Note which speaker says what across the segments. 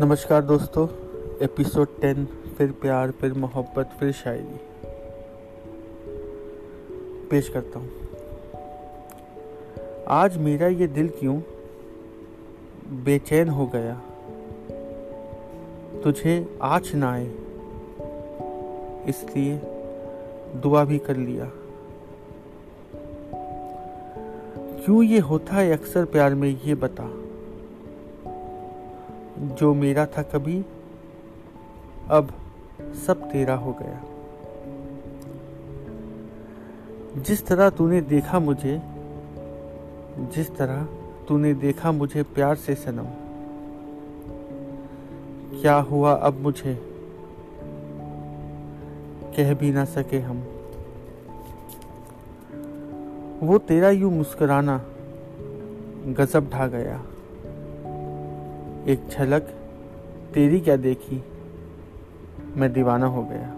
Speaker 1: नमस्कार दोस्तों episode ten फिर प्यार, फिर मोहब्बत, फिर शायरी। पेश करता हूँ। आज मेरा ये दिल क्यों बेचैन हो गया? तुझे आज ना आए, इसलिए दुआ भी कर लिया। क्यों ये होता है अक्सर प्यार में, ये बता। जो मेरा था कभी, अब सब तेरा हो गया। जिस तरह तूने देखा मुझे, जिस तरह तूने देखा मुझे प्यार से सनम, क्या हुआ अब मुझे? कह भी ना सके हम। वो तेरा यूँ मुस्कुराना गजब ढा गया। एक झलक, तेरी क्या देखी? मैं दीवाना हो गया।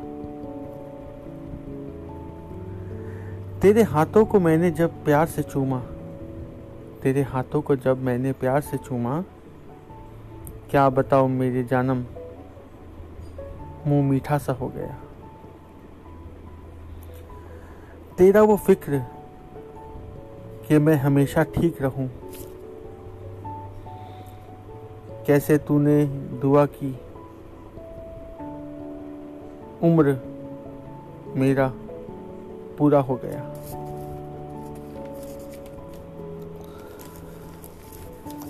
Speaker 1: तेरे हाथों को मैंने जब प्यार से चूमा, तेरे हाथों को जब मैंने प्यार से चूमा, क्या बताओ मेरे जानम? मुँह मीठा सा हो गया। तेरा वो फ़िक्र कि मैं हमेशा ठीक रहूँ। कैसे तूने दुआ की? उम्र मेरा पूरा हो गया।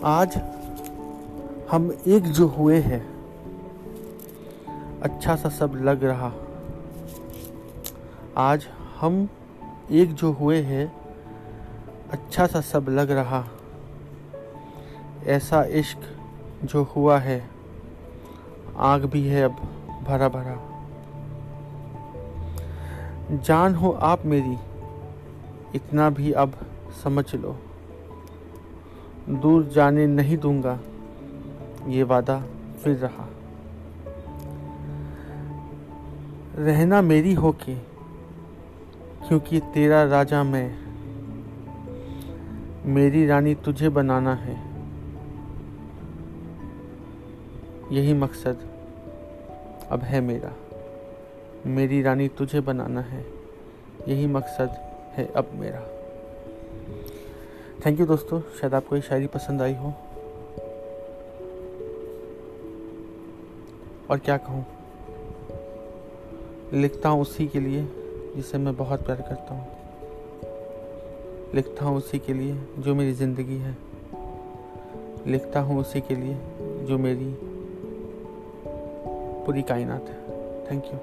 Speaker 1: आज हम एक जो हुए हैं अच्छा सा सब लग रहा। आज हम एक जो हुए हैं अच्छा सा सब लग रहा। ऐसा इश्क जो हुआ है। आग भी है अब, भरा भरा। जान हो आप मेरी, इतना भी अब समझ लो। दूर जाने नहीं दूँगा, ये वादा फिर रहा। रहना मेरी हो के, क्योंकि तेरा राजा मैं। मेरी रानी तुझे बनाना है। यही मकसद अब है मेरा। मेरी रानी तुझे बनाना है। यही मकसद है अब मेरा। थैंक यू दोस्तों। शायद आपको ये शायरी पसंद आई हो। और क्या कहूँ? लिखता हूँ उसी के लिए जिसे मैं बहुत प्यार करता हूँ। लिखता हूँ उसी के लिए जो मेरी ज़िंदगी है। लिखता हूँ उसी के लिए जो मेरी पूरी कायनात है। Thank you